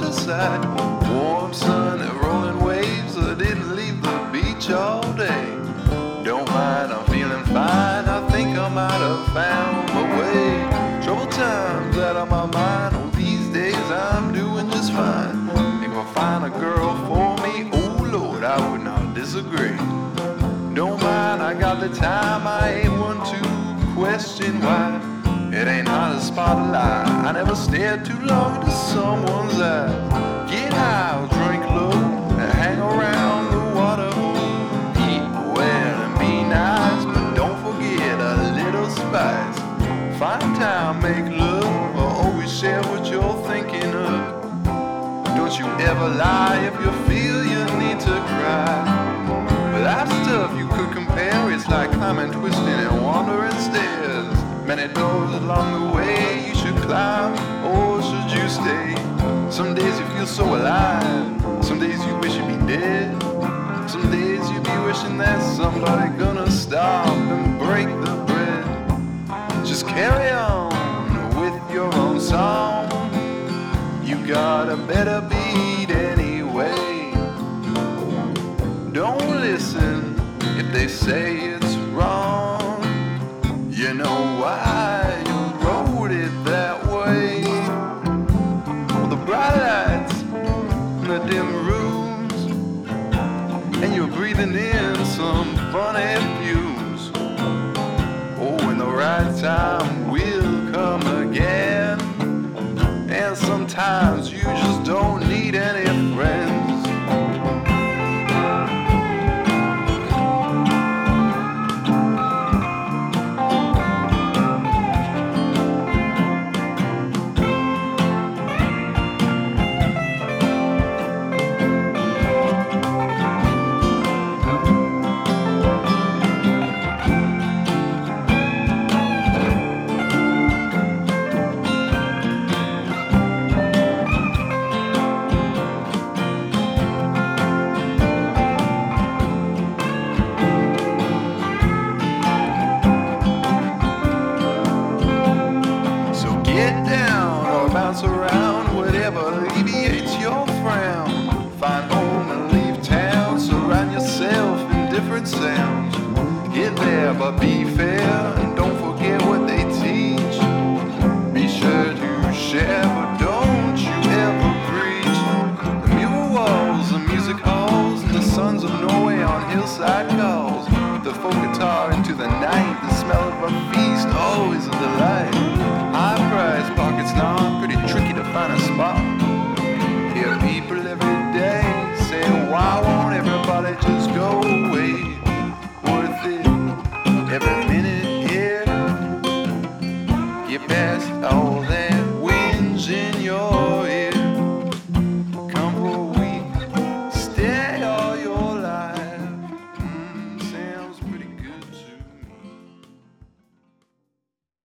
outside. Warm sun and rolling waves. I didn't leave the beach all day. Don't mind, I'm feeling fine. I think I might have found my way. Trouble times out of my mind. Oh, these days I'm doing just fine. Think I'll find a girl for me. Oh Lord, I would not disagree. Don't mind, I got the time. I ain't one to question why. It ain't hard to spot a lie. I never stared too long into someone's eyes. Get high, drink low, and hang around the water. Eat well and be nice, but don't forget a little spice. Find time, make love, or always share what you're thinking of. Don't you ever lie if you feel you need to cry. But that stuff you could compare, it's like climbing, twisting, and wandering stairs. Many doors along the way or oh, should you stay? Some days you feel so alive, some days you wish you'd be dead. Some days you be wishing that somebody gonna stop and break the bread. Just carry on with your own song. You got a better beat anyway. Don't listen if they say it's wrong. You know why right time will come again. And sometimes you just don't need any friends. But be best. Oh.